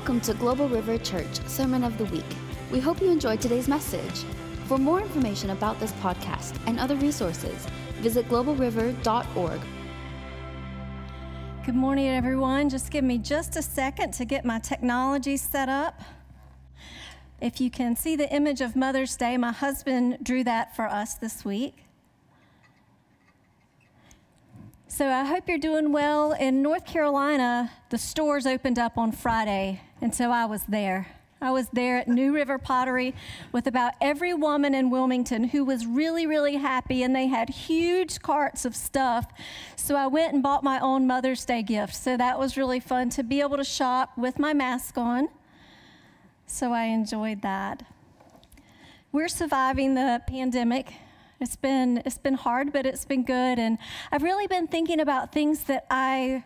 Welcome to Global River Church Sermon of the Week. We hope you enjoyed today's message. For more information about this podcast and other resources, visit globalriver.org. Good morning, everyone. Just give me just a second to get my technology set up. If you can see the image of Mother's Day, my husband drew that for us this week. So I hope you're doing well. In North Carolina, the stores opened up on Friday, and so I was there. I was there at New River Pottery with about every woman in Wilmington who was really, really happy, and they had huge carts of stuff. So I went and bought my own Mother's Day gift. So that was really fun to be able to shop with my mask on. So I enjoyed that. We're surviving the pandemic. It's been it's been hard, but it's been good and I've really been thinking about things that I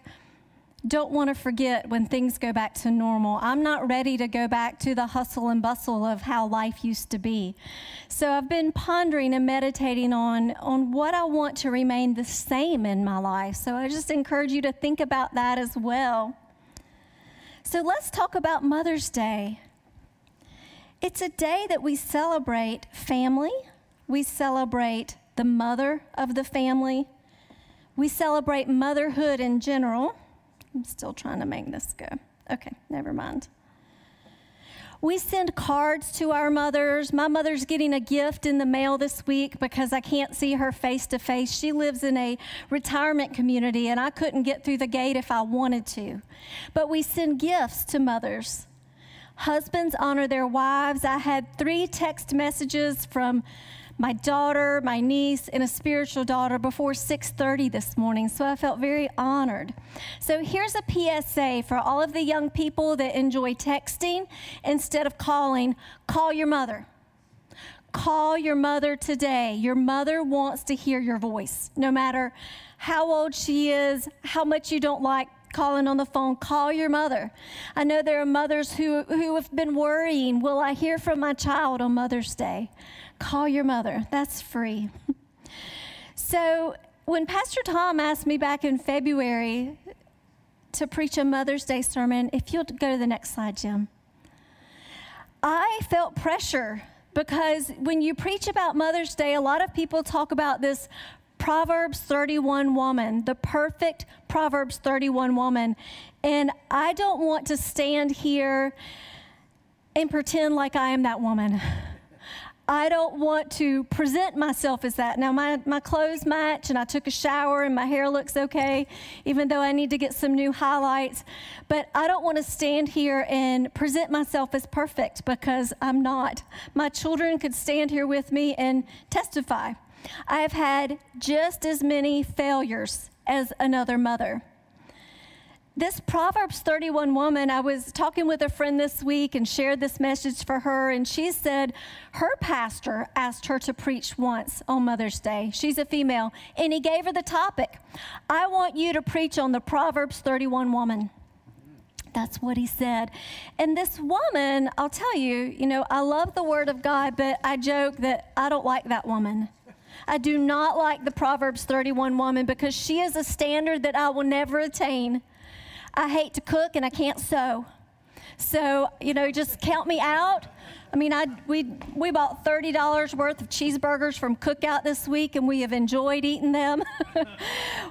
don't want to forget when things go back to normal. I'm not ready to go back to the hustle and bustle of how life used to be. So I've been pondering and meditating on, on what I want to remain the same in my life. So I just encourage you to think about that as well. So let's talk about Mother's Day. It's a day that we celebrate family, we celebrate the mother of the family, we celebrate motherhood in general. I'm still trying to make this go. Okay, never mind. We send cards to our mothers. My mother's getting a gift in the mail this week because I can't see her face to face. She lives in a retirement community and I couldn't get through the gate if I wanted to. But we send gifts to mothers. Husbands honor their wives. I had three text messages from my daughter, my niece, and a spiritual daughter before 6:30 this morning. So I felt very honored. So here's a PSA for all of the young people that enjoy texting instead of calling, call your mother. Call your mother today. Your mother wants to hear your voice. No matter how old she is, how much you don't like calling on the phone, call your mother. I know there are mothers who, who have been worrying, will I hear from my child on Mother's Day? Call your mother. That's free. so, when Pastor Tom asked me back in February to preach a Mother's Day sermon, if you'll go to the next slide, Jim, I felt pressure because when you preach about Mother's Day, a lot of people talk about this Proverbs 31 woman, the perfect Proverbs 31 woman. And I don't want to stand here and pretend like I am that woman. I don't want to present myself as that. Now, my, my clothes match, and I took a shower, and my hair looks okay, even though I need to get some new highlights. But I don't want to stand here and present myself as perfect because I'm not. My children could stand here with me and testify. I have had just as many failures as another mother. This Proverbs 31 woman, I was talking with a friend this week and shared this message for her, and she said her pastor asked her to preach once on Mother's Day. She's a female, and he gave her the topic I want you to preach on the Proverbs 31 woman. That's what he said. And this woman, I'll tell you, you know, I love the word of God, but I joke that I don't like that woman. I do not like the Proverbs 31 woman because she is a standard that I will never attain. I hate to cook and I can't sew. So, you know, just count me out. I mean, I, we, we bought $30 worth of cheeseburgers from Cookout this week and we have enjoyed eating them.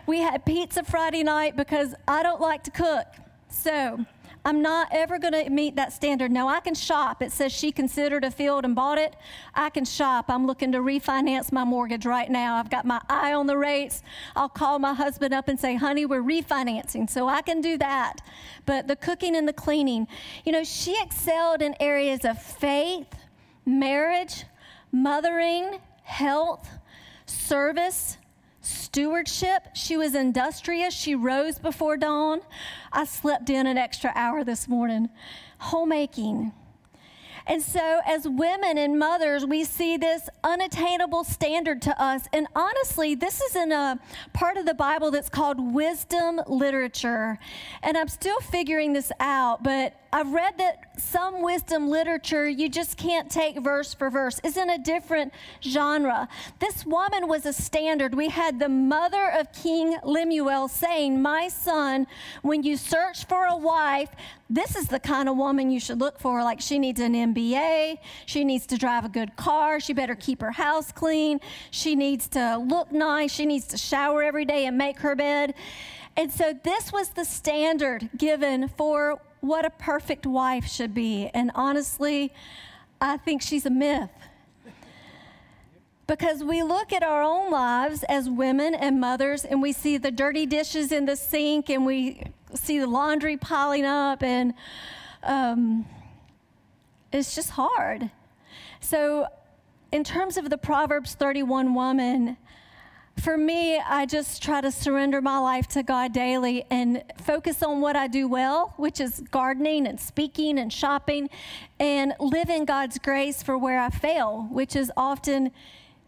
we had pizza Friday night because I don't like to cook. So, I'm not ever going to meet that standard. Now, I can shop. It says she considered a field and bought it. I can shop. I'm looking to refinance my mortgage right now. I've got my eye on the rates. I'll call my husband up and say, honey, we're refinancing. So I can do that. But the cooking and the cleaning, you know, she excelled in areas of faith, marriage, mothering, health, service, stewardship. She was industrious. She rose before dawn. I slept in an extra hour this morning. Homemaking. And so, as women and mothers, we see this unattainable standard to us. And honestly, this is in a part of the Bible that's called wisdom literature. And I'm still figuring this out, but I've read that some wisdom literature you just can't take verse for verse. It's in a different genre. This woman was a standard. We had the mother of King Lemuel saying, My son, when you search for a wife, this is the kind of woman you should look for. Like she needs an MBA, she needs to drive a good car, she better keep her house clean, she needs to look nice, she needs to shower every day and make her bed. And so this was the standard given for what a perfect wife should be. And honestly, I think she's a myth. Because we look at our own lives as women and mothers, and we see the dirty dishes in the sink, and we see the laundry piling up, and um, it's just hard. So, in terms of the Proverbs 31 woman, for me, I just try to surrender my life to God daily and focus on what I do well, which is gardening and speaking and shopping, and live in God's grace for where I fail, which is often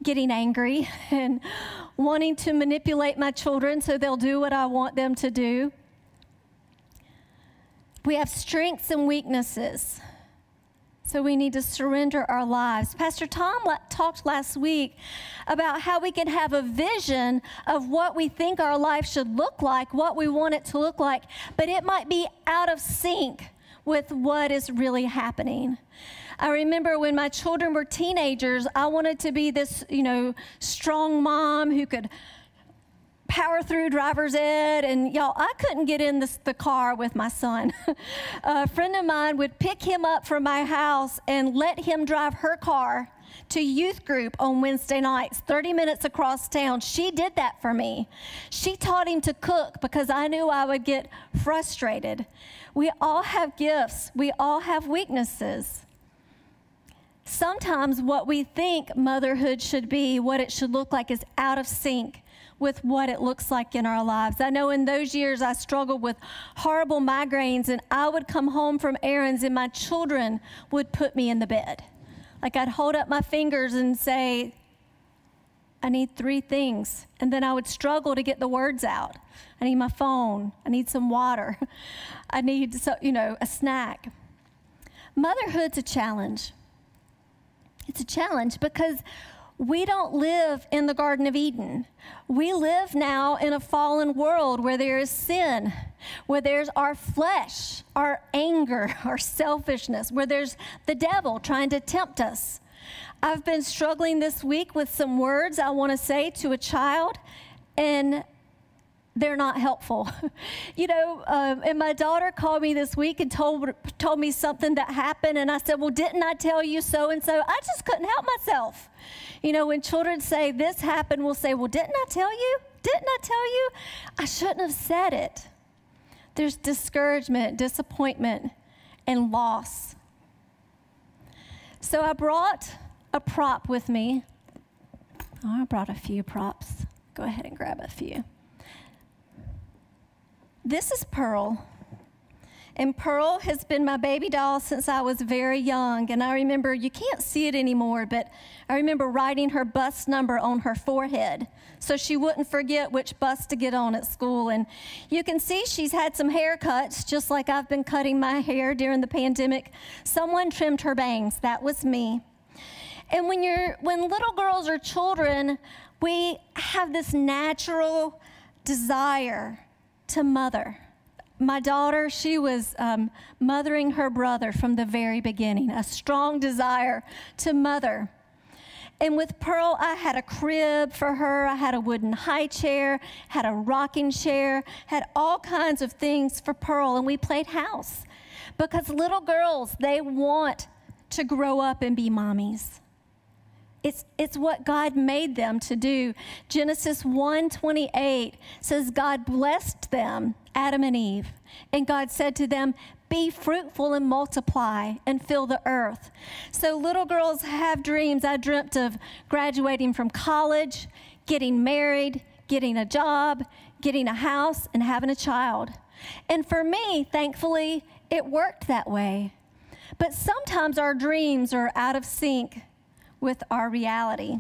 getting angry and wanting to manipulate my children so they'll do what I want them to do. We have strengths and weaknesses. So we need to surrender our lives. Pastor Tom talked last week about how we can have a vision of what we think our life should look like, what we want it to look like, but it might be out of sync with what is really happening. I remember when my children were teenagers, I wanted to be this, you know, strong mom who could power through driver's ed, and y'all, I couldn't get in the, the car with my son. a friend of mine would pick him up from my house and let him drive her car to youth group on Wednesday nights, 30 minutes across town. She did that for me. She taught him to cook because I knew I would get frustrated. We all have gifts, we all have weaknesses. Sometimes what we think motherhood should be, what it should look like, is out of sync with what it looks like in our lives. I know in those years I struggled with horrible migraines, and I would come home from errands, and my children would put me in the bed. Like I'd hold up my fingers and say, I need three things. And then I would struggle to get the words out. I need my phone. I need some water. I need, so, you know, a snack. Motherhood's a challenge. It's a challenge because we don't live in the Garden of Eden. We live now in a fallen world where there is sin, where there's our flesh, our anger, our selfishness, where there's the devil trying to tempt us. I've been struggling this week with some words I want to say to a child, and they're not helpful. you know, um, and my daughter called me this week and told, told me something that happened, and I said, Well, didn't I tell you so and so? I just couldn't help myself. You know, when children say this happened, we'll say, Well, didn't I tell you? Didn't I tell you? I shouldn't have said it. There's discouragement, disappointment, and loss. So I brought a prop with me. Oh, I brought a few props. Go ahead and grab a few. This is Pearl. And Pearl has been my baby doll since I was very young. And I remember, you can't see it anymore, but I remember writing her bus number on her forehead so she wouldn't forget which bus to get on at school. And you can see she's had some haircuts, just like I've been cutting my hair during the pandemic. Someone trimmed her bangs. That was me. And when you're when little girls are children, we have this natural desire to mother my daughter, she was um, mothering her brother from the very beginning, a strong desire to mother. And with Pearl, I had a crib for her. I had a wooden high chair, had a rocking chair, had all kinds of things for Pearl. And we played house because little girls, they want to grow up and be mommies. It's, it's what God made them to do. Genesis 1:28 says God blessed them Adam and Eve. And God said to them, Be fruitful and multiply and fill the earth. So little girls have dreams. I dreamt of graduating from college, getting married, getting a job, getting a house, and having a child. And for me, thankfully, it worked that way. But sometimes our dreams are out of sync with our reality.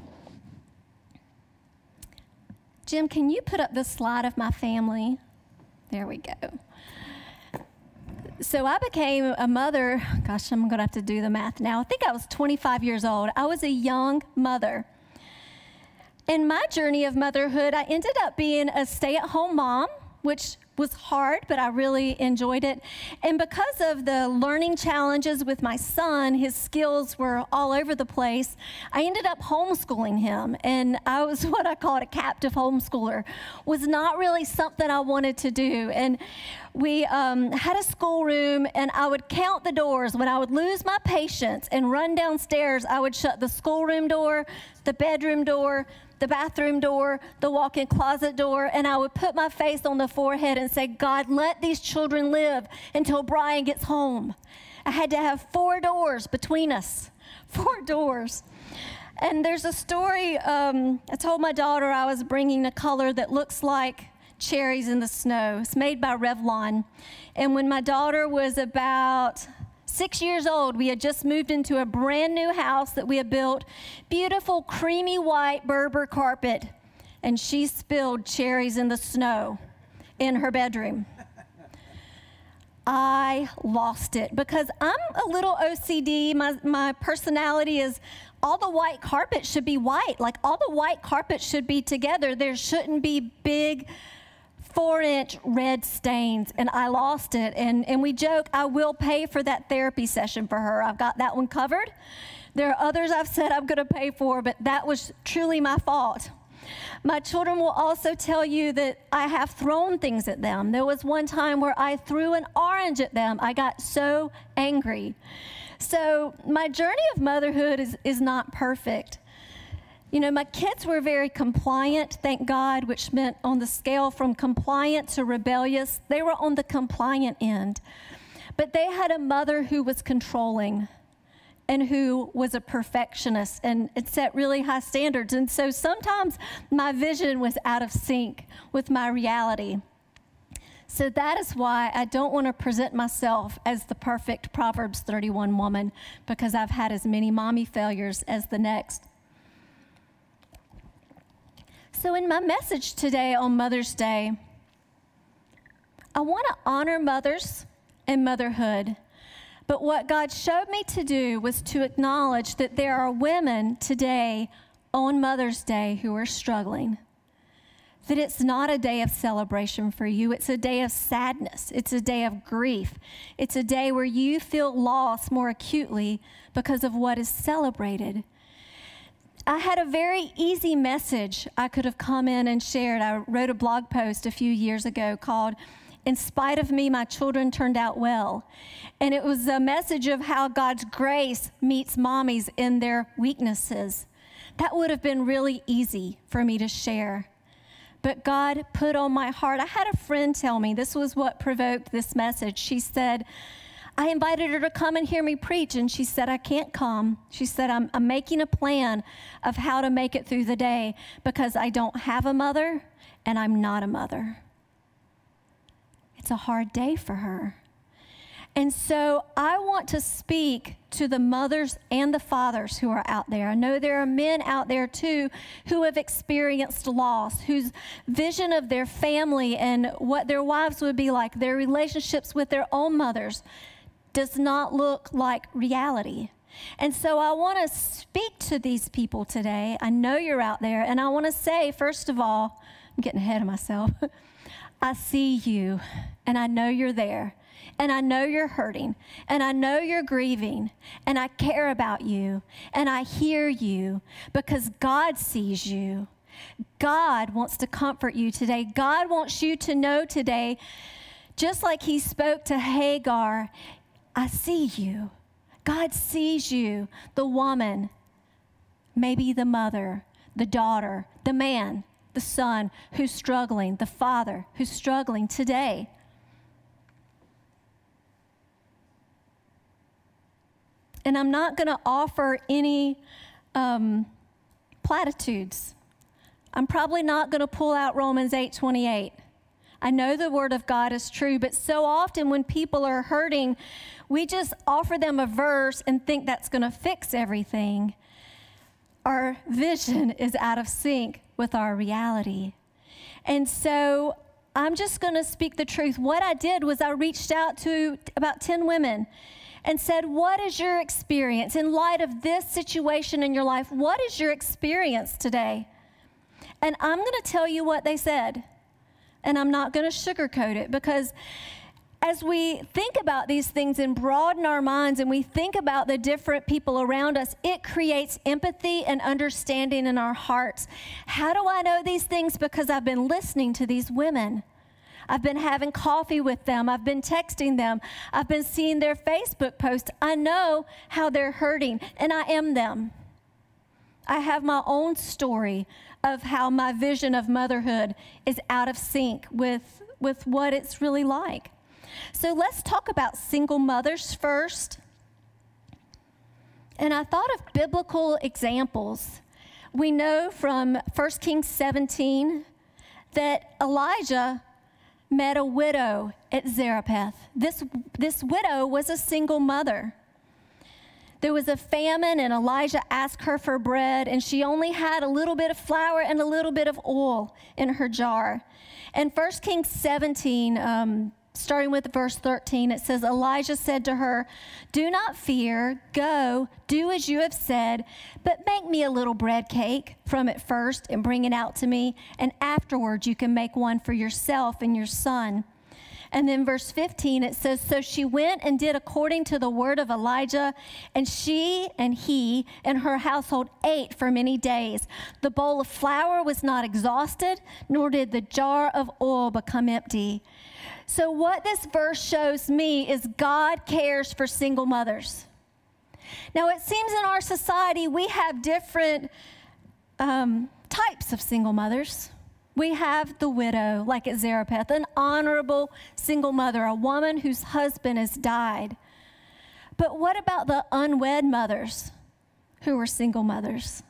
Jim, can you put up the slide of my family? There we go. so I became a mother. Gosh, I'm going to have to do the math now. I think I was 25 years old. I was a young mother. In my journey of motherhood, I ended up being a stay at home mom, which was hard, but I really enjoyed it. And because of the learning challenges with my son, his skills were all over the place. I ended up homeschooling him, and I was what I called a captive homeschooler. Was not really something I wanted to do, and we um, had a schoolroom, and I would count the doors. When I would lose my patience and run downstairs, I would shut the schoolroom door, the bedroom door, the bathroom door, the walk in closet door, and I would put my face on the forehead and say, God, let these children live until Brian gets home. I had to have four doors between us, four doors. And there's a story um, I told my daughter I was bringing a color that looks like cherries in the snow. It's made by Revlon. And when my daughter was about six years old, we had just moved into a brand new house that we had built, beautiful creamy white Berber carpet, and she spilled cherries in the snow in her bedroom. I lost it because I'm a little OCD. My, my personality is all the white carpet should be white. Like all the white carpet should be together. There shouldn't be big four inch red stains and I lost it. And, and we joke, I will pay for that therapy session for her. I've got that one covered. There are others I've said I'm going to pay for, but that was truly my fault. My children will also tell you that I have thrown things at them. There was one time where I threw an orange at them. I got so angry. So, my journey of motherhood is, is not perfect. You know, my kids were very compliant, thank God, which meant on the scale from compliant to rebellious, they were on the compliant end. But they had a mother who was controlling and who was a perfectionist and set really high standards. And so sometimes my vision was out of sync with my reality. So that is why I don't want to present myself as the perfect Proverbs 31 woman because I've had as many mommy failures as the next. So, in my message today on Mother's Day, I want to honor mothers and motherhood. But what God showed me to do was to acknowledge that there are women today on Mother's Day who are struggling. That it's not a day of celebration for you, it's a day of sadness, it's a day of grief, it's a day where you feel loss more acutely because of what is celebrated. I had a very easy message I could have come in and shared. I wrote a blog post a few years ago called In Spite of Me, My Children Turned Out Well. And it was a message of how God's grace meets mommies in their weaknesses. That would have been really easy for me to share. But God put on my heart. I had a friend tell me this was what provoked this message. She said, I invited her to come and hear me preach, and she said, I can't come. She said, I'm, I'm making a plan of how to make it through the day because I don't have a mother and I'm not a mother. It's a hard day for her. And so I want to speak to the mothers and the fathers who are out there. I know there are men out there too who have experienced loss, whose vision of their family and what their wives would be like, their relationships with their own mothers does not look like reality. And so I want to speak to these people today. I know you're out there, and I want to say, first of all, I'm getting ahead of myself. I see you, and I know you're there, and I know you're hurting, and I know you're grieving, and I care about you, and I hear you because God sees you. God wants to comfort you today. God wants you to know today, just like He spoke to Hagar I see you. God sees you, the woman, maybe the mother, the daughter, the man, the son who's struggling, the father who's struggling today. And I'm not going to offer any um, platitudes. I'm probably not going to pull out Romans 8 28. I know the word of God is true, but so often when people are hurting, we just offer them a verse and think that's going to fix everything. Our vision is out of sync with our reality. And so I'm just going to speak the truth. What I did was I reached out to about 10 women and said, What is your experience in light of this situation in your life? What is your experience today? And I'm going to tell you what they said. And I'm not going to sugarcoat it because as we think about these things and broaden our minds and we think about the different people around us, it creates empathy and understanding in our hearts. How do I know these things? Because I've been listening to these women. I've been having coffee with them. I've been texting them. I've been seeing their Facebook posts. I know how they're hurting, and I am them. I have my own story of how my vision of motherhood is out of sync with, with what it's really like. So let's talk about single mothers first. And I thought of biblical examples. We know from 1 Kings 17 that Elijah met a widow at Zarephath. This, this widow was a single mother. There was a famine, and Elijah asked her for bread, and she only had a little bit of flour and a little bit of oil in her jar. And 1 Kings 17, um, starting with verse 13, it says, Elijah said to her, Do not fear, go, do as you have said, but make me a little bread cake from it first and bring it out to me, and afterwards you can make one for yourself and your son. And then verse 15, it says, So she went and did according to the word of Elijah, and she and he and her household ate for many days. The bowl of flour was not exhausted, nor did the jar of oil become empty. So, what this verse shows me is God cares for single mothers. Now, it seems in our society we have different um, types of single mothers. We have the widow, like at Zarephath, an honorable single mother, a woman whose husband has died. But what about the unwed mothers who are single mothers?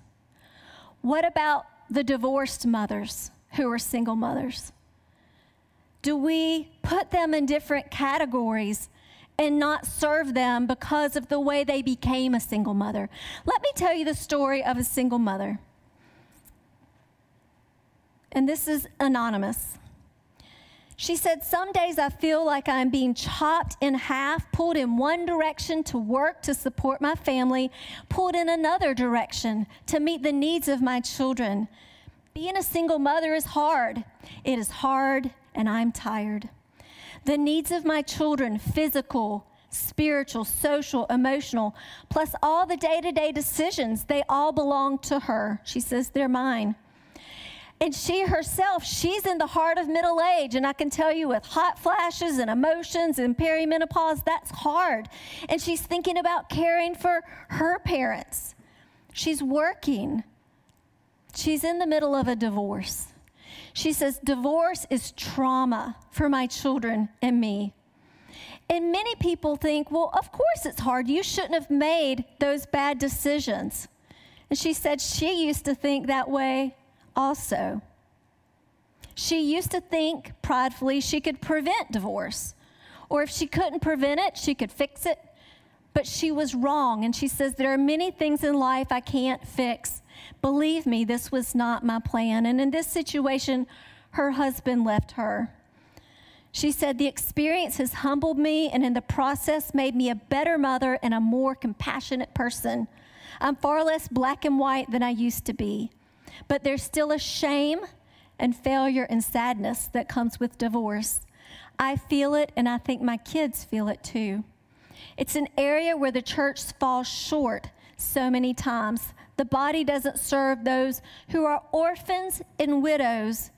What about the divorced mothers who are single mothers? do we put them in different categories and not serve them because of the way they became a single mother? Let me tell you the story of a single mother. And this is anonymous. She said, Some days I feel like I'm being chopped in half, pulled in one direction to work to support my family, pulled in another direction to meet the needs of my children. Being a single mother is hard. It is hard and I'm tired. The needs of my children, physical, spiritual, social, emotional, plus all the day to day decisions, they all belong to her. She says they're mine. And she herself, she's in the heart of middle age. And I can tell you, with hot flashes and emotions and perimenopause, that's hard. And she's thinking about caring for her parents. She's working. She's in the middle of a divorce. She says, Divorce is trauma for my children and me. And many people think, well, of course it's hard. You shouldn't have made those bad decisions. And she said she used to think that way also. She used to think pridefully she could prevent divorce, or if she couldn't prevent it, she could fix it. But she was wrong. And she says, There are many things in life I can't fix. Believe me, this was not my plan. And in this situation, her husband left her. She said, The experience has humbled me and in the process made me a better mother and a more compassionate person. I'm far less black and white than I used to be. But there's still a shame and failure and sadness that comes with divorce. I feel it, and I think my kids feel it too. It's an area where the church falls short so many times the body doesn't serve those who are orphans and widows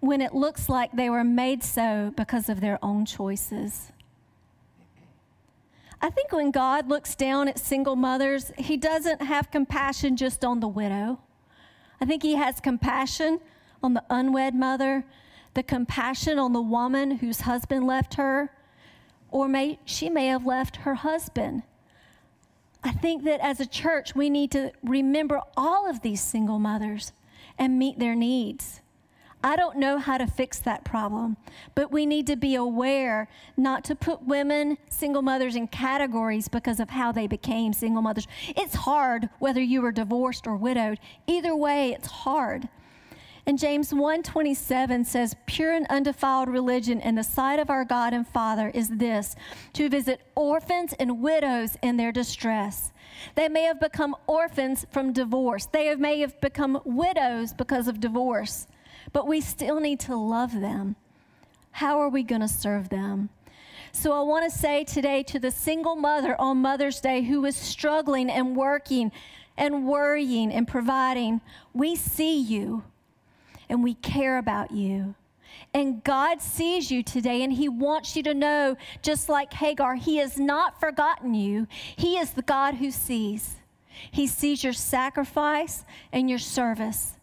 when it looks like they were made so because of their own choices. I think when God looks down at single mothers, He doesn't have compassion just on the widow. I think He has compassion on the unwed mother, the compassion on the woman whose husband left her, or may, she may have left her husband I think that as a church, we need to remember all of these single mothers and meet their needs. I don't know how to fix that problem, but we need to be aware not to put women, single mothers, in categories because of how they became single mothers. It's hard whether you were divorced or widowed. Either way, it's hard. And James 1:27 says, "Pure and undefiled religion in the sight of our God and Father is this: to visit orphans and widows in their distress." They may have become orphans from divorce. They may have become widows because of divorce. But we still need to love them. How are we going to serve them? So I want to say today to the single mother on Mother's Day who is struggling and working and worrying and providing, we see you and we care about you. And God sees you today, and He wants you to know, just like Hagar, He has not forgotten you. He is the God who sees. He sees your sacrifice and your service,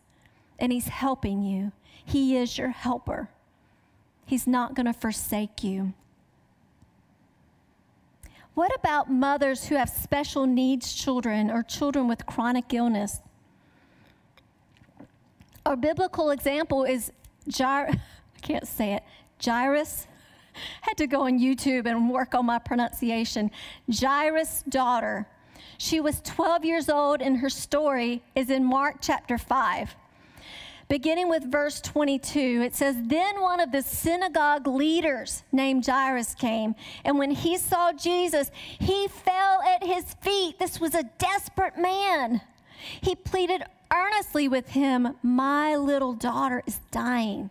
and He's helping you. He is your helper. He's not going to forsake you. What about mothers who have special needs children or children with chronic illness? Our biblical example is Jair, I can't say it, Jairus. Had to go on YouTube and work on my pronunciation. Jairus' daughter. She was 12 years old, and her story is in Mark chapter 5. Beginning with verse 22, it says, Then one of the synagogue leaders named Jairus came, and when he saw Jesus, he fell at his feet. This was a desperate man. He pleaded earnestly with him, My little daughter is dying.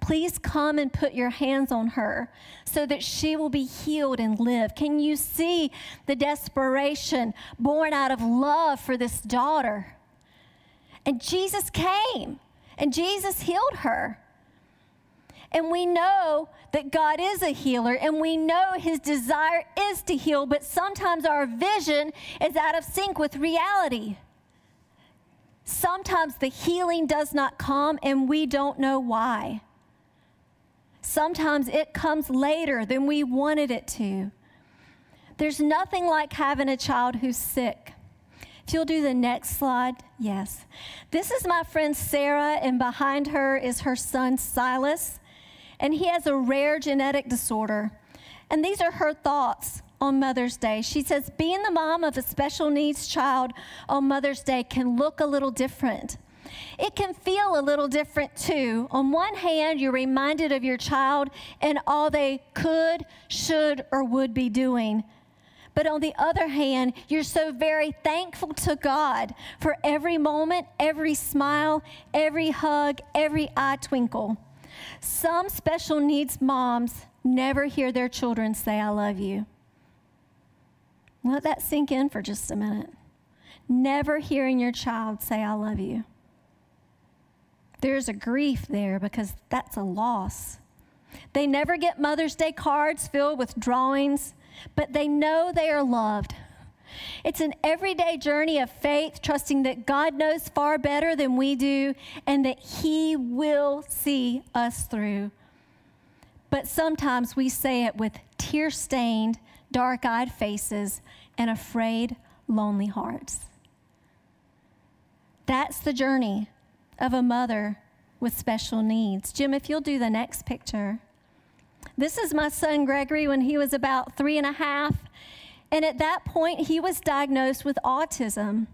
Please come and put your hands on her so that she will be healed and live. Can you see the desperation born out of love for this daughter? And Jesus came and Jesus healed her. And we know that God is a healer and we know his desire is to heal, but sometimes our vision is out of sync with reality. Sometimes the healing does not come and we don't know why. Sometimes it comes later than we wanted it to. There's nothing like having a child who's sick. If you'll do the next slide, yes. This is my friend Sarah, and behind her is her son Silas, and he has a rare genetic disorder. And these are her thoughts on Mother's Day. She says, being the mom of a special needs child on Mother's Day can look a little different. It can feel a little different too. On one hand, you're reminded of your child and all they could, should, or would be doing. But on the other hand, you're so very thankful to God for every moment, every smile, every hug, every eye twinkle. Some special needs moms never hear their children say, I love you. Let that sink in for just a minute. Never hearing your child say, I love you. There's a grief there because that's a loss. They never get Mother's Day cards filled with drawings, but they know they are loved. It's an everyday journey of faith, trusting that God knows far better than we do and that He will see us through. But sometimes we say it with tear stained, dark eyed faces, and afraid, lonely hearts. That's the journey of a mother with special needs. Jim, if you'll do the next picture. This is my son Gregory when he was about three and a half. And at that point, he was diagnosed with autism.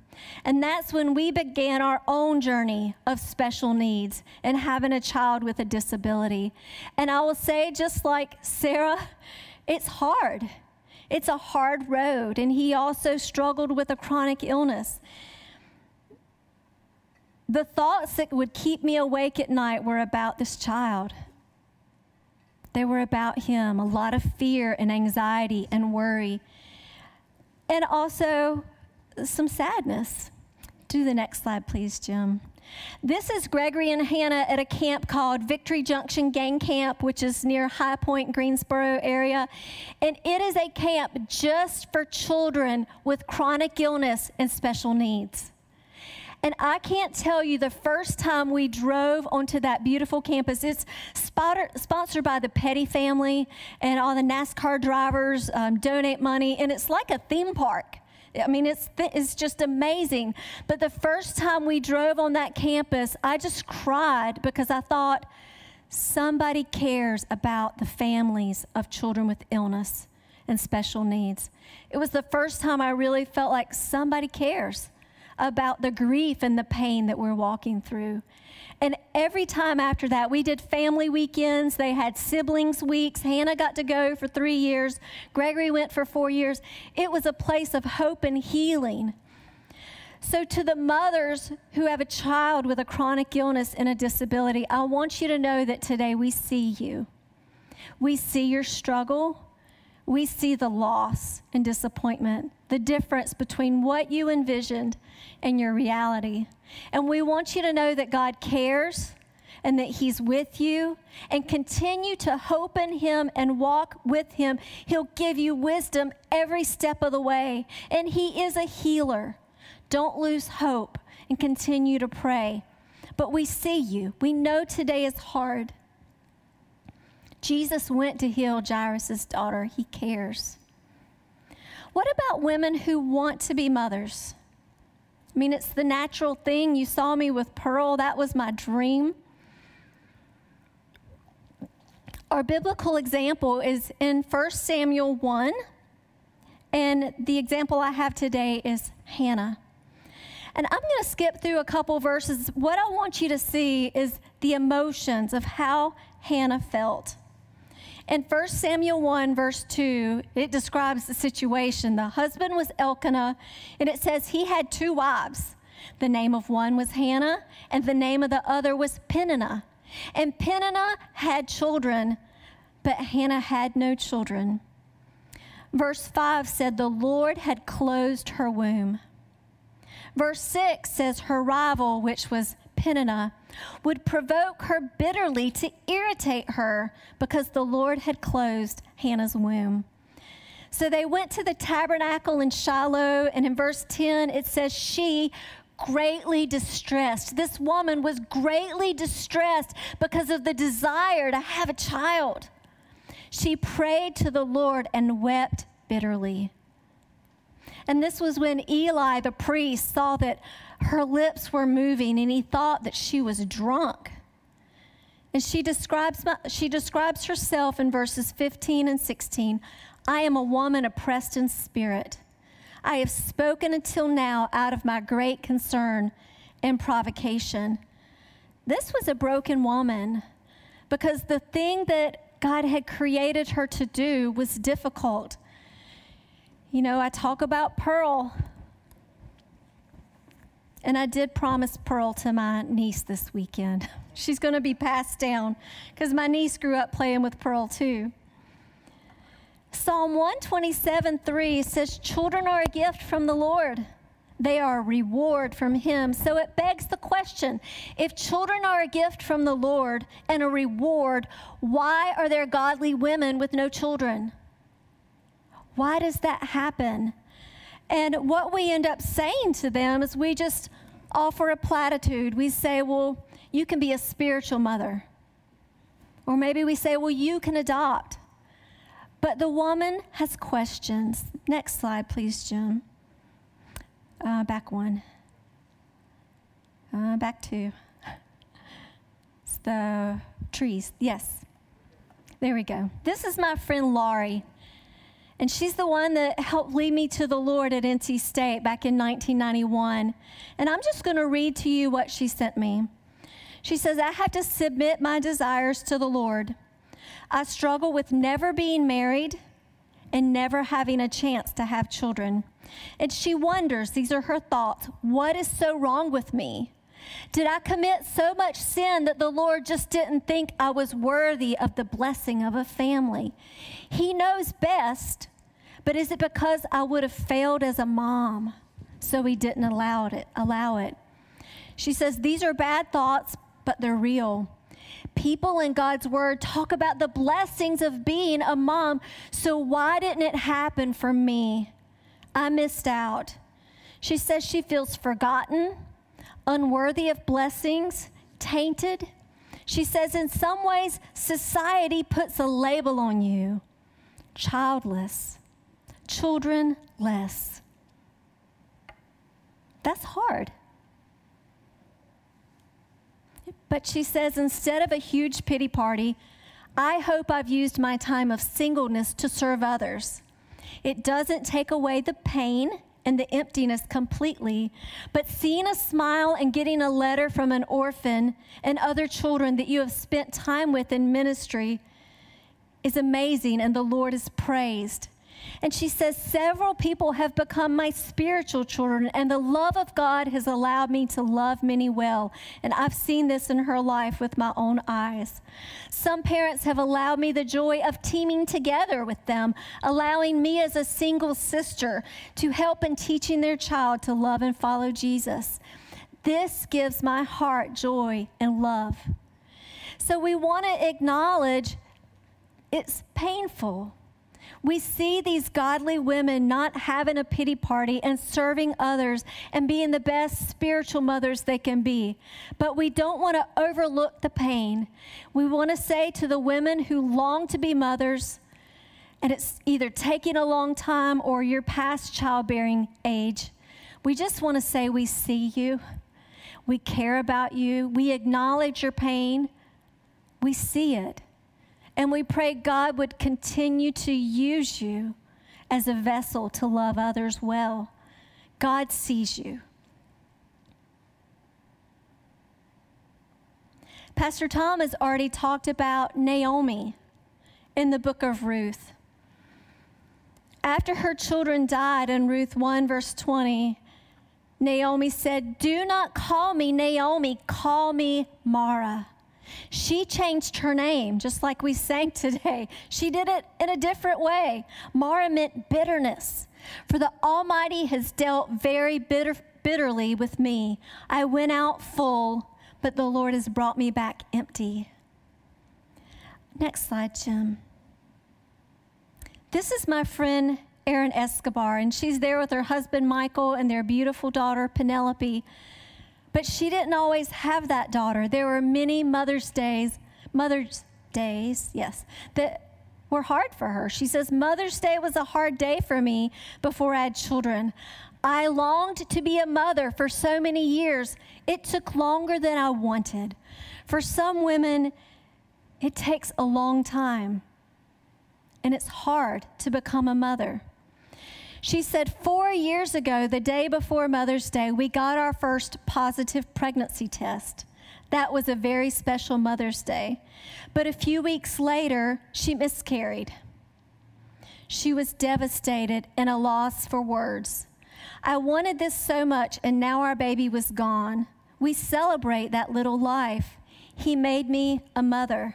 And that's when we began our own journey of special needs and having a child with a disability. And I will say, just like Sarah, it's hard. It's a hard road. And he also struggled with a chronic illness. The thoughts that would keep me awake at night were about this child. They were about him, a lot of fear and anxiety and worry, and also some sadness. Do the next slide, please, Jim. This is Gregory and Hannah at a camp called Victory Junction Gang Camp, which is near High Point, Greensboro area. And it is a camp just for children with chronic illness and special needs. And I can't tell you the first time we drove onto that beautiful campus, it's sponsored by the Petty family, and all the NASCAR drivers um, donate money, and it's like a theme park. I mean, it's, it's just amazing. But the first time we drove on that campus, I just cried because I thought somebody cares about the families of children with illness and special needs. It was the first time I really felt like somebody cares about the grief and the pain that we're walking through. And every time after that, we did family weekends. They had siblings weeks. Hannah got to go for three years. Gregory went for four years. It was a place of hope and healing. So, to the mothers who have a child with a chronic illness and a disability, I want you to know that today we see you. We see your struggle. We see the loss and disappointment, the difference between what you envisioned and your reality. And we want you to know that God cares and that He's with you and continue to hope in Him and walk with Him. He'll give you wisdom every step of the way. And He is a healer. Don't lose hope and continue to pray. But we see you. We know today is hard. Jesus went to heal Jairus' daughter. He cares. What about women who want to be mothers? I mean, it's the natural thing. You saw me with Pearl, that was my dream. Our biblical example is in 1 Samuel 1, and the example I have today is Hannah. And I'm going to skip through a couple verses. What I want you to see is the emotions of how Hannah felt. In 1 Samuel 1, verse 2, it describes the situation. The husband was Elkanah, and it says he had two wives. The name of one was Hannah, and the name of the other was Peninnah. And Peninnah had children, but Hannah had no children. Verse 5 said, The Lord had closed her womb. Verse 6 says, Her rival, which was Peninnah, would provoke her bitterly to irritate her because the Lord had closed Hannah's womb. So they went to the tabernacle in Shiloh, and in verse 10 it says, She greatly distressed. This woman was greatly distressed because of the desire to have a child. She prayed to the Lord and wept bitterly. And this was when Eli, the priest, saw that her lips were moving and he thought that she was drunk. And she describes, she describes herself in verses 15 and 16 I am a woman oppressed in spirit. I have spoken until now out of my great concern and provocation. This was a broken woman because the thing that God had created her to do was difficult. You know, I talk about Pearl and I did promise Pearl to my niece this weekend. She's going to be passed down because my niece grew up playing with Pearl too. Psalm 127 3 says, Children are a gift from the Lord. They are a reward from Him. So it begs the question if children are a gift from the Lord and a reward, why are there godly women with no children? Why does that happen? And what we end up saying to them is we just offer a platitude. We say, well, you can be a spiritual mother. Or maybe we say, well, you can adopt. But the woman has questions. Next slide, please, Jim. Uh, back one. Uh, back two. It's the trees. Yes. There we go. This is my friend Laurie. And she's the one that helped lead me to the Lord at NC State back in 1991. And I'm just going to read to you what she sent me. She says, I have to submit my desires to the Lord. I struggle with never being married and never having a chance to have children. And she wonders, these are her thoughts, what is so wrong with me? Did I commit so much sin that the Lord just didn't think I was worthy of the blessing of a family? He knows best, but is it because I would have failed as a mom so he didn't allow it? Allow it. She says these are bad thoughts, but they're real. People in God's word talk about the blessings of being a mom. So why didn't it happen for me? I missed out. She says she feels forgotten unworthy of blessings, tainted. She says, in some ways, society puts a label on you childless, childrenless. That's hard. But she says, instead of a huge pity party, I hope I've used my time of singleness to serve others. It doesn't take away the pain and the emptiness completely, but seeing a smile and getting a letter from an orphan and other children that you have spent time with in ministry is amazing, and the Lord is praised. And she says, Several people have become my spiritual children, and the love of God has allowed me to love many well. And I've seen this in her life with my own eyes. Some parents have allowed me the joy of teaming together with them, allowing me as a single sister to help in teaching their child to love and follow Jesus. This gives my heart joy and love. So we want to acknowledge it's painful we see these godly women not having a pity party and serving others and being the best spiritual mothers they can be. But we don't want to overlook the pain. We want to say to the women who long to be mothers, and it's either taking a long time or you're past childbearing age, we just want to say we see you. We care about you. We acknowledge your pain. We see it. And we pray God would continue to use you as a vessel to love others well. God sees you. Pastor Tom has already talked about Naomi in the book of Ruth. After her children died in Ruth 1, verse 20, Naomi said, Do not call me Naomi, call me Mara she changed her name, just like we sang today. She did it in a different way. Mara meant bitterness. For the Almighty has dealt very bitter, bitterly with me. I went out full, but the Lord has brought me back empty. Next slide, Jim. This is my friend Erin Escobar, and she's there with her husband Michael and their beautiful daughter Penelope. But she didn't always have that daughter. There were many Mother's Days, Mother's Days, yes, that were hard for her. She says, Mother's Day was a hard day for me before I had children. I longed to be a mother for so many years. It took longer than I wanted. For some women, it takes a long time, and it's hard to become a mother. She said, Four years ago, the day before Mother's Day, we got our first positive pregnancy test. That was a very special Mother's Day. But a few weeks later, she miscarried. She was devastated and a loss for words. I wanted this so much, and now our baby was gone. We celebrate that little life. He made me a mother.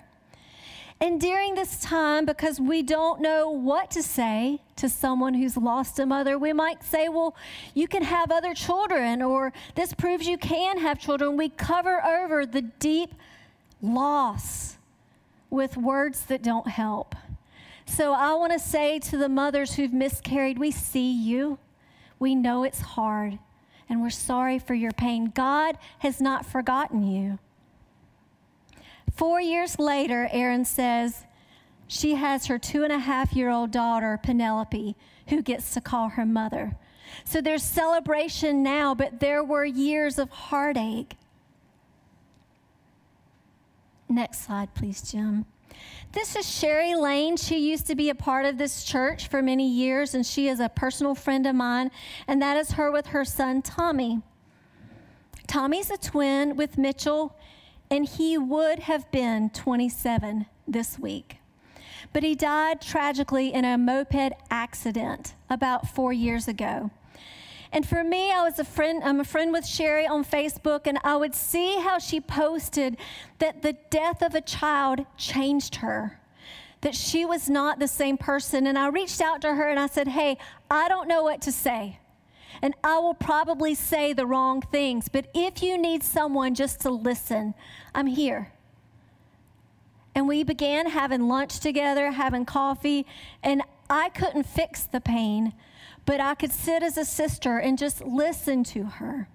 And during this time, because we don't know what to say to someone who's lost a mother, we might say, Well, you can have other children, or this proves you can have children. We cover over the deep loss with words that don't help. So I want to say to the mothers who've miscarried, we see you. We know it's hard, and we're sorry for your pain. God has not forgotten you. Four years later, Erin says she has her two and a half year old daughter, Penelope, who gets to call her mother. So there's celebration now, but there were years of heartache. Next slide, please, Jim. This is Sherry Lane. She used to be a part of this church for many years, and she is a personal friend of mine, and that is her with her son, Tommy. Tommy's a twin with Mitchell and he would have been 27 this week. But he died tragically in a moped accident about four years ago. And for me, I was a friend, I'm a friend with Sherry on Facebook, and I would see how she posted that the death of a child changed her, that she was not the same person. And I reached out to her and I said, Hey, I don't know what to say and I will probably say the wrong things. But if you need someone just to listen, I'm here. And we began having lunch together, having coffee, and I couldn't fix the pain, but I could sit as a sister and just listen to her.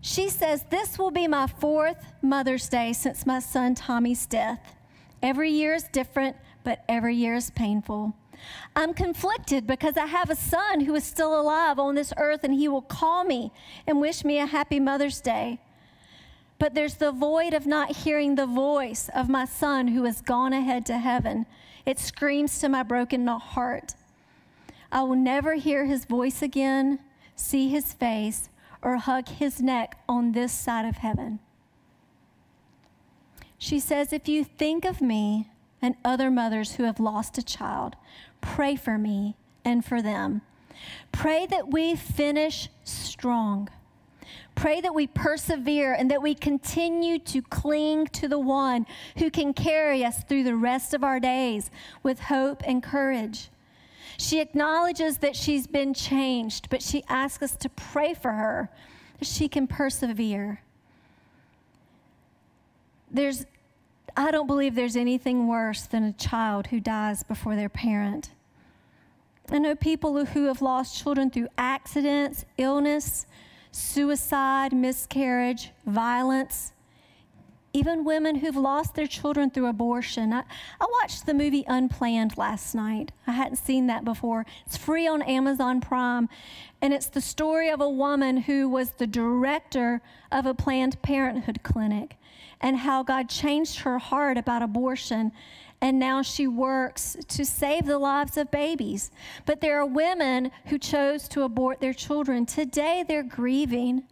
She says, This will be my fourth Mother's Day since my son Tommy's death. Every year is different, but every year is painful. I'm conflicted because I have a son who is still alive on this earth and he will call me and wish me a happy Mother's Day. But there's the void of not hearing the voice of my son who has gone ahead to heaven. It screams to my broken heart. I will never hear his voice again, see his face, or hug his neck on this side of heaven. She says, If you think of me and other mothers who have lost a child, pray for me and for them. Pray that we finish strong. Pray that we persevere and that we continue to cling to the one who can carry us through the rest of our days with hope and courage. She acknowledges that she's been changed, but she asks us to pray for her that she can persevere. There's, I don't believe there's anything worse than a child who dies before their parent. I know people who have lost children through accidents, illness, suicide, miscarriage, violence, even women who've lost their children through abortion. I, I, watched the movie Unplanned last night. I hadn't seen that before. It's free on Amazon Prime, and it's the story of a woman who was the director of a Planned Parenthood clinic and how God changed her heart about abortion and now she works to save the lives of babies. But there are women who chose to abort their children. Today they're grieving.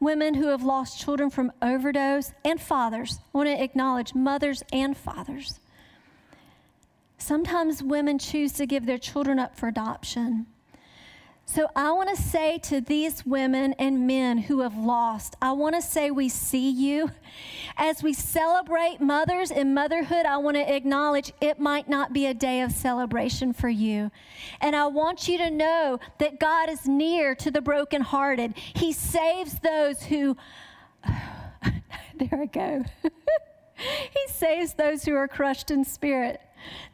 Women who have lost children from overdose and fathers. I want to acknowledge mothers and fathers. Sometimes women choose to give their children up for adoption. So I want to say to these women and men who have lost, I want to say we see you. As we celebrate mothers and motherhood, I want to acknowledge it might not be a day of celebration for you. And I want you to know that God is near to the brokenhearted. He saves those who, there I go. he saves those who are crushed in spirit.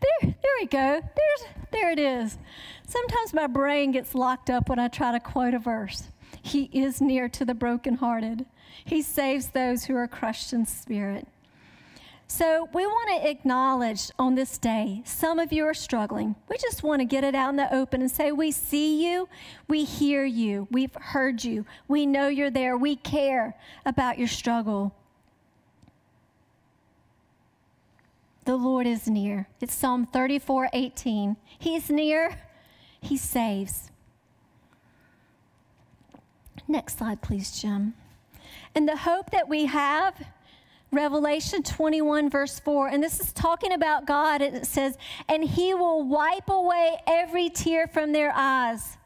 There, there we go. There's, there it is. Sometimes my brain gets locked up when I try to quote a verse. He is near to the brokenhearted. He saves those who are crushed in spirit. So, we want to acknowledge on this day, some of you are struggling. We just want to get it out in the open and say, We see you, we hear you, we've heard you, we know you're there, we care about your struggle. The Lord is near. It's Psalm 34 18. He's near, He saves. Next slide, please, Jim. And the hope that we have, Revelation 21, verse 4, and this is talking about God. It says, And He will wipe away every tear from their eyes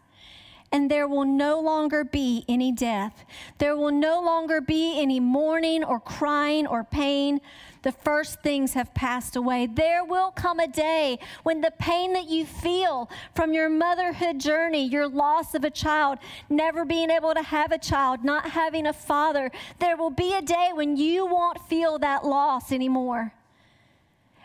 and there will no longer be any death. There will no longer be any mourning or crying or pain. The first things have passed away. There will come a day when the pain that you feel from your motherhood journey, your loss of a child, never being able to have a child, not having a father, there will be a day when you won't feel that loss anymore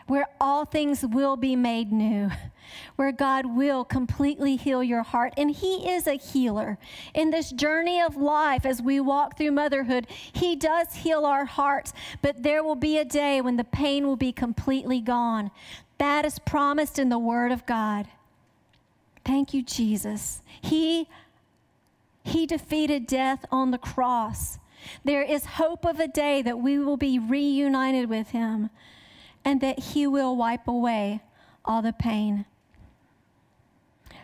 where all things will be made new, where God will completely heal your heart. And He is a healer. In this journey of life, as we walk through motherhood, He does heal our hearts, but there will be a day when the pain will be completely gone. That is promised in the Word of God. Thank you, Jesus. He, he defeated death on the cross. There is hope of a day that we will be reunited with Him and that He will wipe away all the pain.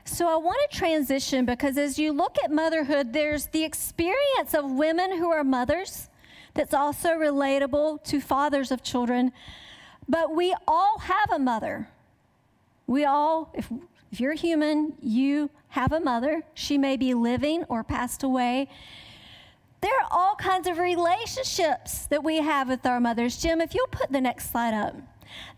So, I want to transition because as you look at motherhood, there's the experience of women who are mothers that's also relatable to fathers of children. But we all have a mother. We all, if, if you're human, you have a mother. She may be living or passed away. There are all kinds of relationships that we have with our mothers. Jim, if you'll put the next slide up.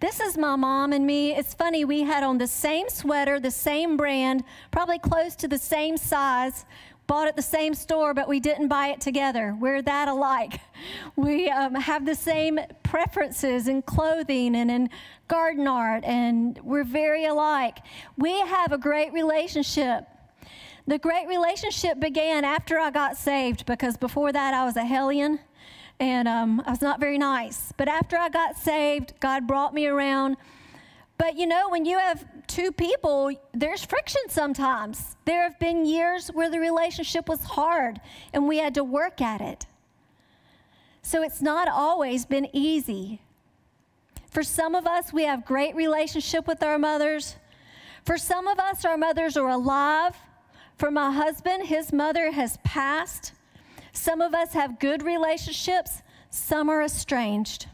This is my mom and me. It's funny, we had on the same sweater, the same brand, probably close to the same size, bought at the same store, but we didn't buy it together. We're that alike. We um, have the same preferences in clothing and in garden art, and we're very alike. We have a great relationship. The great relationship began after I got saved because before that I was a hellion and um, I was not very nice. But after I got saved, God brought me around. But you know, when you have two people, there's friction sometimes. There have been years where the relationship was hard and we had to work at it. So it's not always been easy. For some of us, we have great relationship with our mothers. For some of us, our mothers are alive. For my husband, his mother has passed. Some of us have good relationships, some are estranged.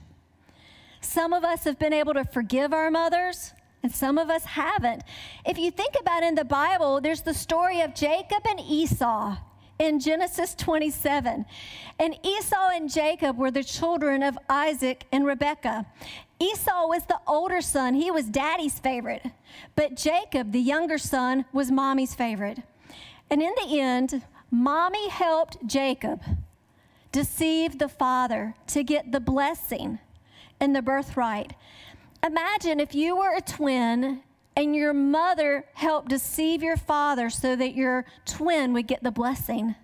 Some of us have been able to forgive our mothers, and some of us haven't. If you think about in the Bible, there's the story of Jacob and Esau in Genesis 27. And Esau and Jacob were the children of Isaac and Rebekah. Esau was the older son, he was daddy's favorite. But Jacob, the younger son, was mommy's favorite. And in the end, mommy helped Jacob deceive the father to get the blessing and the birthright. Imagine if you were a twin and your mother helped deceive your father so that your twin would get the blessing.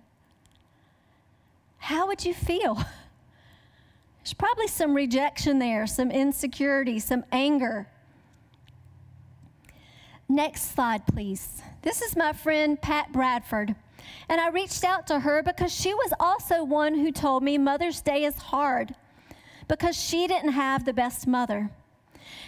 How would you feel? There's probably some rejection there, some insecurity, some anger. Next slide, please. This is my friend Pat Bradford. And I reached out to her because she was also one who told me Mother's Day is hard because she didn't have the best mother.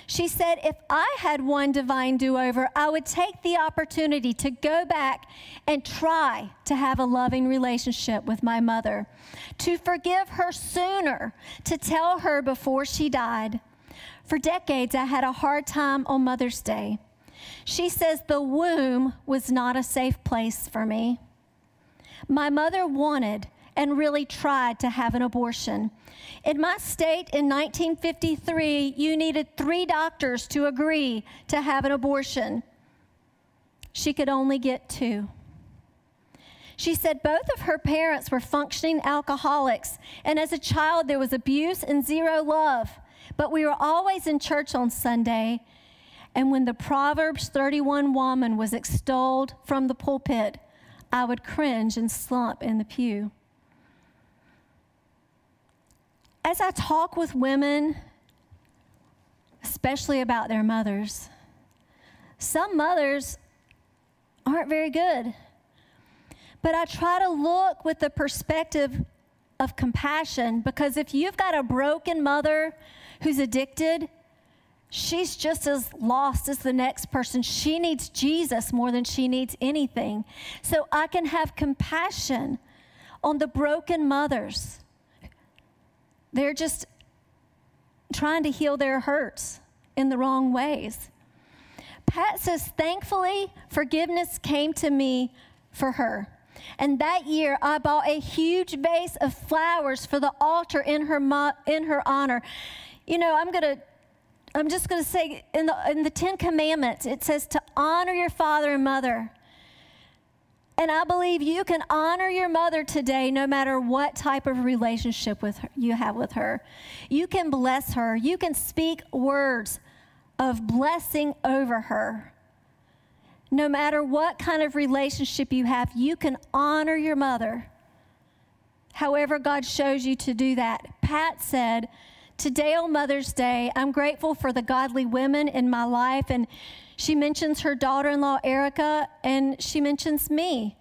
She said, If I had one divine do over, I would take the opportunity to go back and try to have a loving relationship with my mother, to forgive her sooner, to tell her before she died. For decades, I had a hard time on Mother's Day. She says the womb was not a safe place for me. My mother wanted and really tried to have an abortion. In my state in 1953, you needed three doctors to agree to have an abortion. She could only get two. She said both of her parents were functioning alcoholics, and as a child, there was abuse and zero love. But we were always in church on Sunday, and when the Proverbs 31 woman was extolled from the pulpit, I would cringe and slump in the pew. As I talk with women, especially about their mothers, some mothers aren't very good. But I try to look with the perspective of compassion because if you've got a broken mother who's addicted, she's just as lost as the next person. She needs Jesus more than she needs anything. So I can have compassion on the broken mothers. They're just trying to heal their hurts in the wrong ways. Pat says, thankfully, forgiveness came to me for her. And that year, I bought a huge vase of flowers for the altar in her, mo- in her honor. You know, I'm going to I'm just going to say in the, in the Ten Commandments, it says to honor your father and mother. And I believe you can honor your mother today no matter what type of relationship with her, you have with her. You can bless her. You can speak words of blessing over her. No matter what kind of relationship you have, you can honor your mother. However, God shows you to do that. Pat said, Today on Mother's Day, I'm grateful for the godly women in my life. And she mentions her daughter in law, Erica, and she mentions me,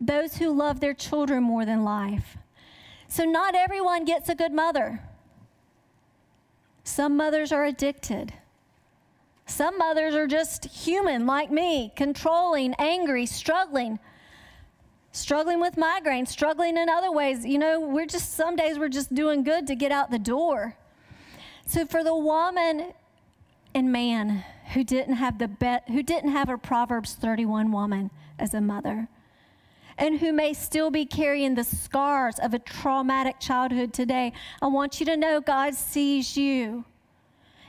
those who love their children more than life. So, not everyone gets a good mother. Some mothers are addicted. Some mothers are just human, like me, controlling, angry, struggling struggling with migraines, struggling in other ways. You know, we're just, some days we're just doing good to get out the door. So for the woman and man who didn't have the bet, who didn't have a Proverbs 31 woman as a mother, and who may still be carrying the scars of a traumatic childhood today, I want you to know God sees you.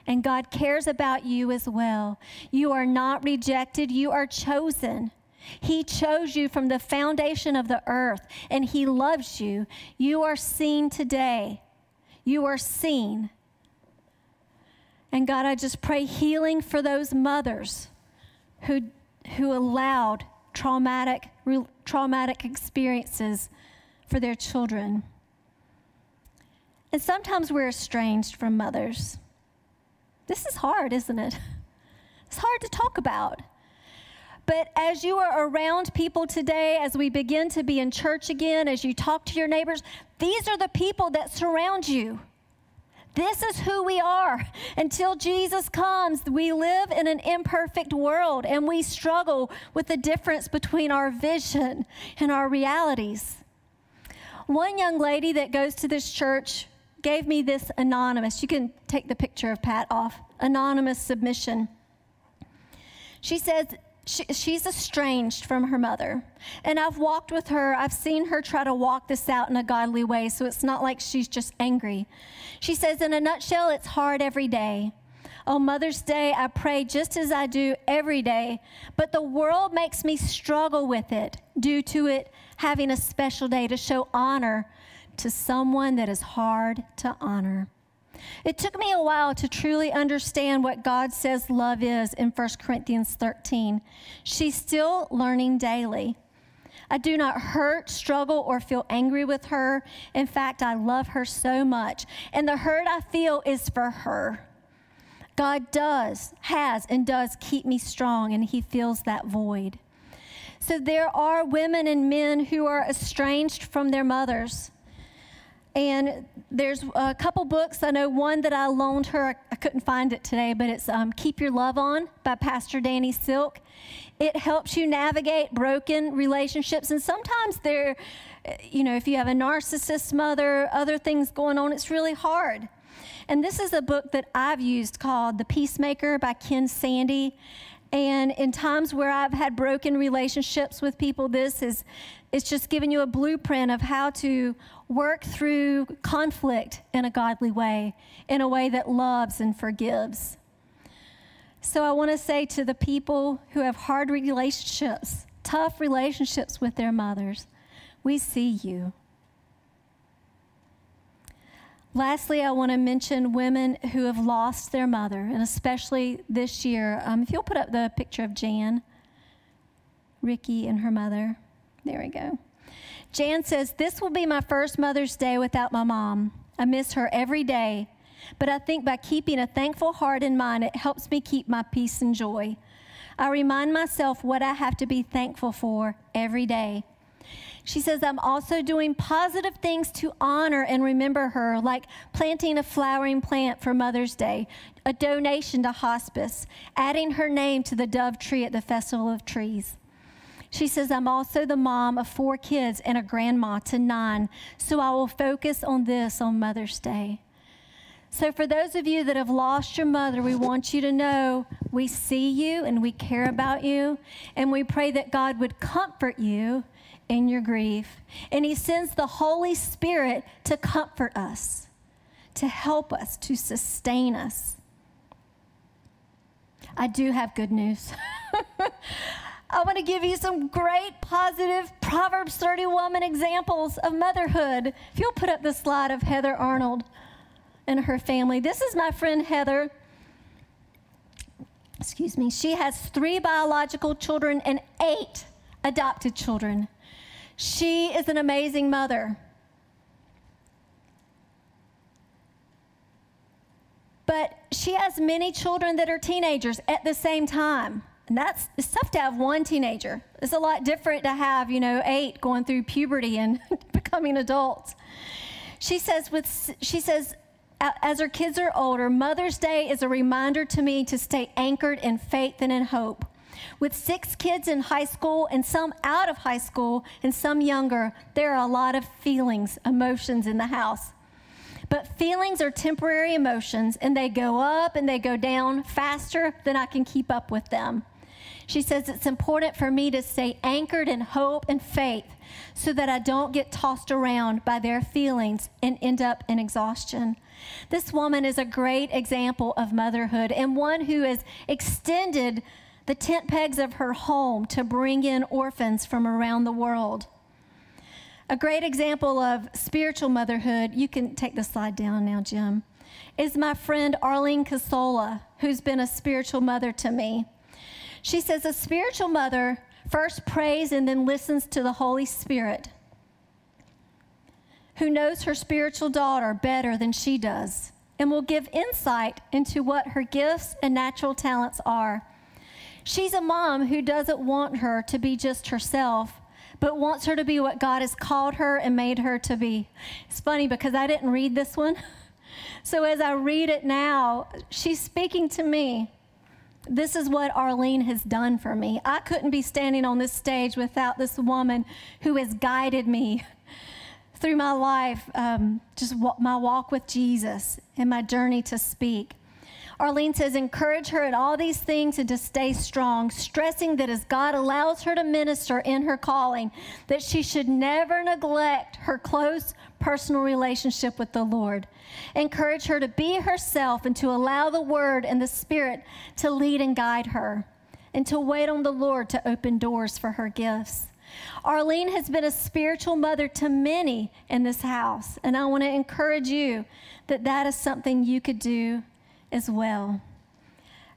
And God cares about you as well. You are not rejected, you are chosen. He chose you from the foundation of the earth and He loves you. You are seen today. You are seen. And God, I just pray healing for those mothers who, who allowed traumatic, re, traumatic experiences for their children. And sometimes we're estranged from mothers. This is hard, isn't it? It's hard to talk about. But as you are around people today, as we begin to be in church again, as you talk to your neighbors, these are the people that surround you. This is who we are. Until Jesus comes, we live in an imperfect world and we struggle with the difference between our vision and our realities. One young lady that goes to this church gave me this anonymous, you can take the picture of Pat off, anonymous submission. She says, she, she's estranged from her mother. And I've walked with her. I've seen her try to walk this out in a godly way, so it's not like she's just angry. She says, in a nutshell, it's hard every day. On Mother's Day, I pray just as I do every day, but the world makes me struggle with it due to it having a special day to show honor to someone that is hard to honor. It took me a while to truly understand what God says love is in 1 Corinthians 13. She's still learning daily. I do not hurt, struggle, or feel angry with her. In fact, I love her so much. And the hurt I feel is for her. God does, has, and does keep me strong, and He fills that void. So there are women and men who are estranged from their mothers. And there's a couple books. I know one that I loaned her. I couldn't find it today, but it's um, Keep Your Love On by Pastor Danny Silk. It helps you navigate broken relationships. And sometimes they're, you know, if you have a narcissist mother, other things going on, it's really hard. And this is a book that I've used called The Peacemaker by Ken Sande. And in times where I've had broken relationships with people, this is it's just giving you a blueprint of how to work through conflict in a godly way, in a way that loves and forgives. So I want to say to the people who have hard relationships, tough relationships with their mothers, we see you. Lastly, I want to mention women who have lost their mother, and especially this year. Um, if you'll put up the picture of Jan, Ricky, and her mother. There we go. Jan says, This will be my first Mother's Day without my mom. I miss her every day, but I think by keeping a thankful heart in mind, it helps me keep my peace and joy. I remind myself what I have to be thankful for every day. She says, I'm also doing positive things to honor and remember her, like planting a flowering plant for Mother's Day, a donation to hospice, adding her name to the dove tree at the Festival of Trees. She says, I'm also the mom of four kids and a grandma to nine, so I will focus on this on Mother's Day. So, for those of you that have lost your mother, we want you to know we see you and we care about you, and we pray that God would comfort you in your grief. And He sends the Holy Spirit to comfort us, to help us, to sustain us. I do have good news. I want to give you some great positive Proverbs 30 woman examples of motherhood. If you'll put up the slide of Heather Arnold and her family. This is my friend Heather. Excuse me. She has three biological children and eight adopted children. She is an amazing mother. But she has many children that are teenagers at the same time. And that's it's tough to have one teenager. It's a lot different to have, you know, eight going through puberty and becoming adults. She says with she says as her kids are older, Mother's Day is a reminder to me to stay anchored in faith and in hope. With six kids in high school and some out of high school and some younger, there are a lot of feelings, emotions in the house. But feelings are temporary emotions and they go up and they go down faster than I can keep up with them. She says it's important for me to stay anchored in hope and faith so that I don't get tossed around by their feelings and end up in exhaustion. This woman is a great example of motherhood and one who has extended the tent pegs of her home to bring in orphans from around the world. A great example of spiritual motherhood, you can take the slide down now, Jim, is my friend Arlene Casola, who's been a spiritual mother to me. She says a spiritual mother first prays and then listens to the Holy Spirit, who knows her spiritual daughter better than she does and will give insight into what her gifts and natural talents are She's a mom who doesn't want her to be just herself, but wants her to be what God has called her and made her to be. It's funny because I didn't read this one, So as I read it now, she's speaking to me. This is what Arlene has done for me. I couldn't be standing on this stage without this woman who has guided me through my life, um, just my walk with Jesus and my journey to speak. Arlene says, encourage her in all these things and to stay strong, stressing that as God allows her to minister in her calling, that she should never neglect her close personal relationship with the Lord. Encourage her to be herself and to allow the Word and the Spirit to lead and guide her, and to wait on the Lord to open doors for her gifts. Arlene has been a spiritual mother to many in this house, and I want to encourage you that that is something you could do as well.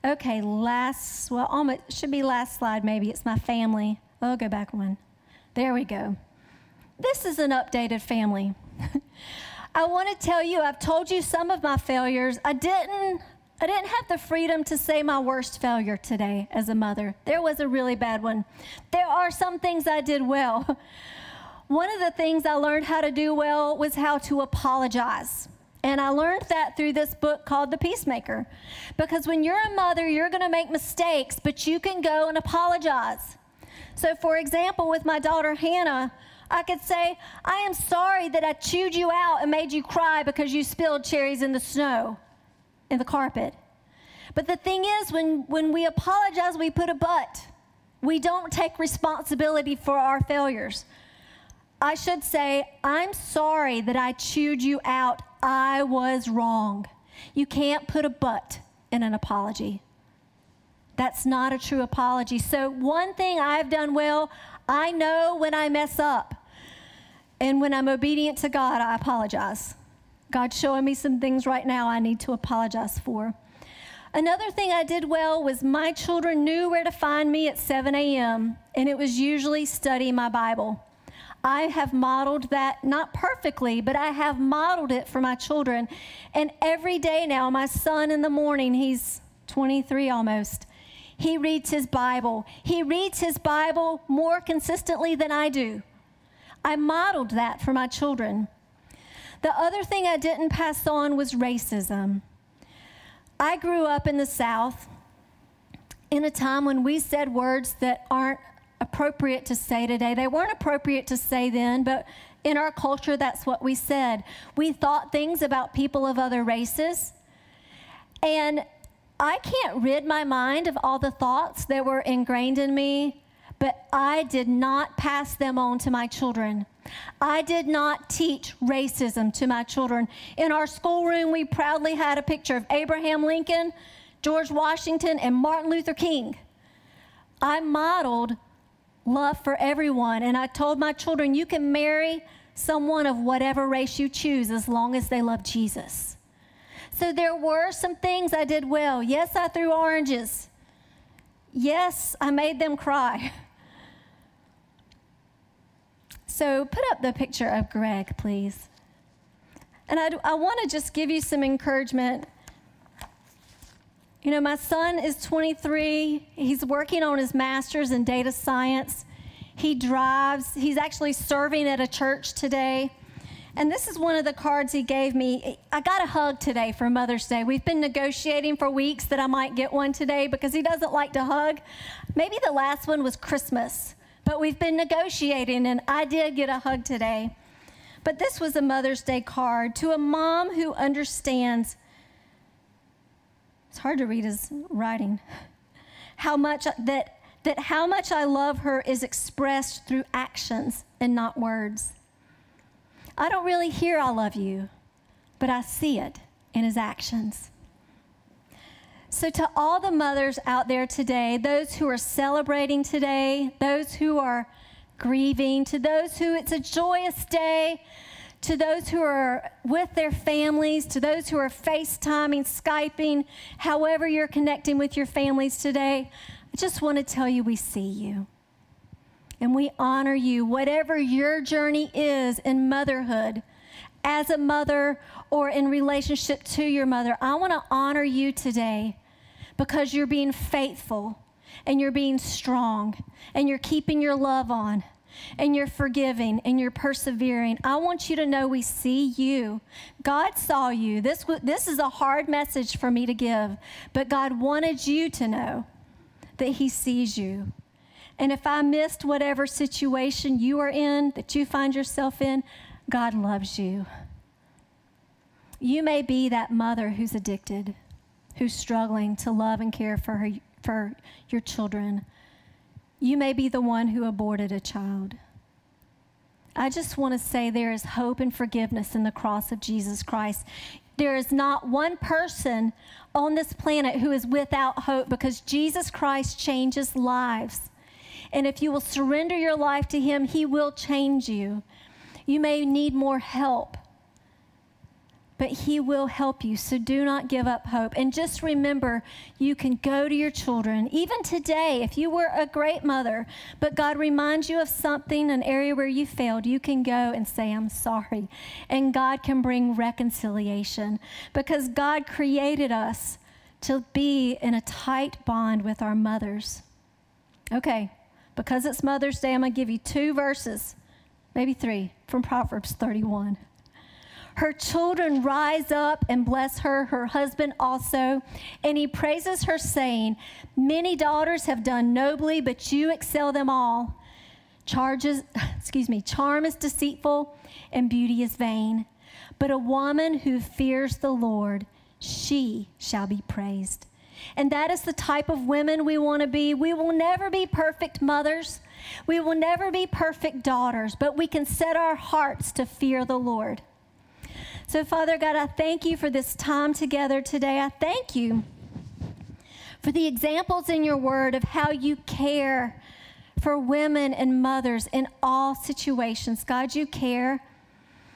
Okay, last, well, almost, should be last slide maybe. It's my family. Oh, go back one. There we go. This is an updated family. I want to tell you, I've told you some of my failures. I didn't I didn't have the freedom to say my worst failure today as a mother. There was a really bad one. There are some things I did well. One of the things I learned how to do well was how to apologize. And I learned that through this book called The Peacemaker. Because when you're a mother, you're going to make mistakes, but you can go and apologize. So, for example, with my daughter Hannah, I could say, I am sorry that I chewed you out and made you cry because you spilled cherries in the snow, in the carpet. But the thing is, when, when we apologize, we put a but. We don't take responsibility for our failures. I should say, I'm sorry that I chewed you out. I was wrong. You can't put a but in an apology. That's not a true apology. So, one thing I've done well, I know when I mess up. And when I'm obedient to God, I apologize. God's showing me some things right now I need to apologize for. Another thing I did well was my children knew where to find me at 7 a.m., and it was usually study my Bible. I have modeled that, not perfectly, but I have modeled it for my children. And every day now, my son in the morning, he's 23 almost, he reads his Bible. He reads his Bible more consistently than I do. I modeled that for my children. The other thing I didn't pass on was racism. I grew up in the South in a time when we said words that aren't appropriate to say today. They weren't appropriate to say then, but in our culture, that's what we said. We thought things about people of other races. And I can't rid my mind of all the thoughts that were ingrained in me, but I did not pass them on to my children. I did not teach racism to my children. In our schoolroom, we proudly had a picture of Abraham Lincoln, George Washington, and Martin Luther King. I modeled love for everyone. And I told my children, you can marry someone of whatever race you choose as long as they love Jesus. So there were some things I did well. Yes, I threw oranges. Yes, I made them cry. So put up the picture of Greg, please. And I, I want to just give you some encouragement you know, my son is 23. He's working on his master's in data science. He drives, he's actually serving at a church today. And this is one of the cards he gave me. I got a hug today for Mother's Day. We've been negotiating for weeks that I might get one today because he doesn't like to hug. Maybe the last one was Christmas, but we've been negotiating and I did get a hug today. But this was a Mother's Day card to a mom who understands it's hard to read his writing. How much that that how much I love her is expressed through actions and not words. I don't really hear I love you, but I see it in his actions. So, to all the mothers out there today, those who are celebrating today, those who are grieving, to those who it's a joyous day, to those who are with their families, to those who are FaceTiming, Skyping, however you're connecting with your families today, I just want to tell you we see you. And we honor you, whatever your journey is in motherhood, as a mother or in relationship to your mother. I want to honor you today because you're being faithful and you're being strong and you're keeping your love on and you're forgiving and you're persevering. I want you to know we see you. God saw you. This, this is a hard message for me to give, but God wanted you to know that He sees you. And if I missed whatever situation you are in, that you find yourself in, God loves you. You may be that mother who's addicted, who's struggling to love and care for, her, for your children. You may be the one who aborted a child. I just want to say there is hope and forgiveness in the cross of Jesus Christ. There is not one person on this planet who is without hope because Jesus Christ changes lives. And if you will surrender your life to Him, He will change you. You may need more help but He will help you. So do not give up hope. And just remember, you can go to your children, even today, if you were a great mother, but God reminds you of something, an area where you failed, you can go and say, I'm sorry. And God can bring reconciliation because God created us to be in a tight bond with our mothers. Okay, because it's Mother's Day, I'm going to give you two verses, maybe three, from Proverbs 31. Her children rise up and bless her, her husband also. And he praises her, saying, Many daughters have done nobly, but you excel them all. Charges, excuse me, charm is deceitful and beauty is vain. But a woman who fears the Lord, she shall be praised. And that is the type of women we want to be. We will never be perfect mothers. We will never be perfect daughters, but we can set our hearts to fear the Lord. So, Father God, I thank you for this time together today. I thank you for the examples in your word of how you care for women and mothers in all situations. God, you care.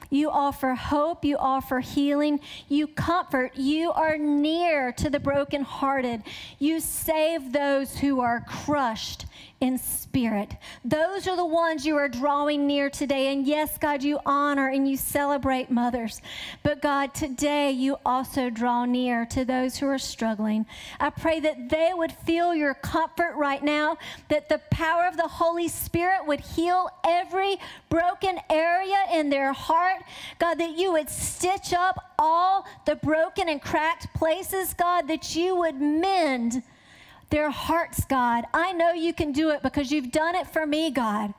You offer hope. You offer healing. You comfort. You are near to the brokenhearted. You save those who are crushed in spirit. Those are the ones you are drawing near today. And yes, God, you honor and you celebrate mothers. But God, today you also draw near to those who are struggling. I pray that they would feel your comfort right now, that the power of the Holy Spirit would heal every broken area in their heart. God, that you would stitch up all the broken and cracked places, God, that you would mend their hearts, God. I know you can do it because you've done it for me, God.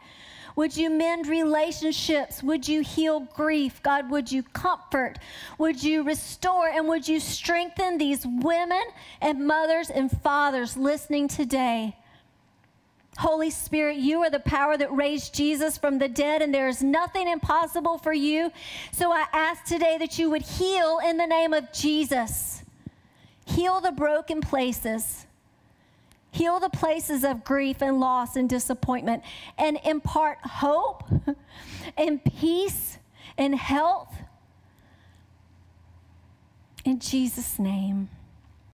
Would you mend relationships? Would you heal grief? God, would you comfort? Would you restore? And would you strengthen these women and mothers and fathers listening today? Holy Spirit, you are the power that raised Jesus from the dead, and there is nothing impossible for you. So I ask today that you would heal in the name of Jesus. Heal the broken places. Heal the places of grief and loss and disappointment and impart hope and peace and health. In Jesus' name.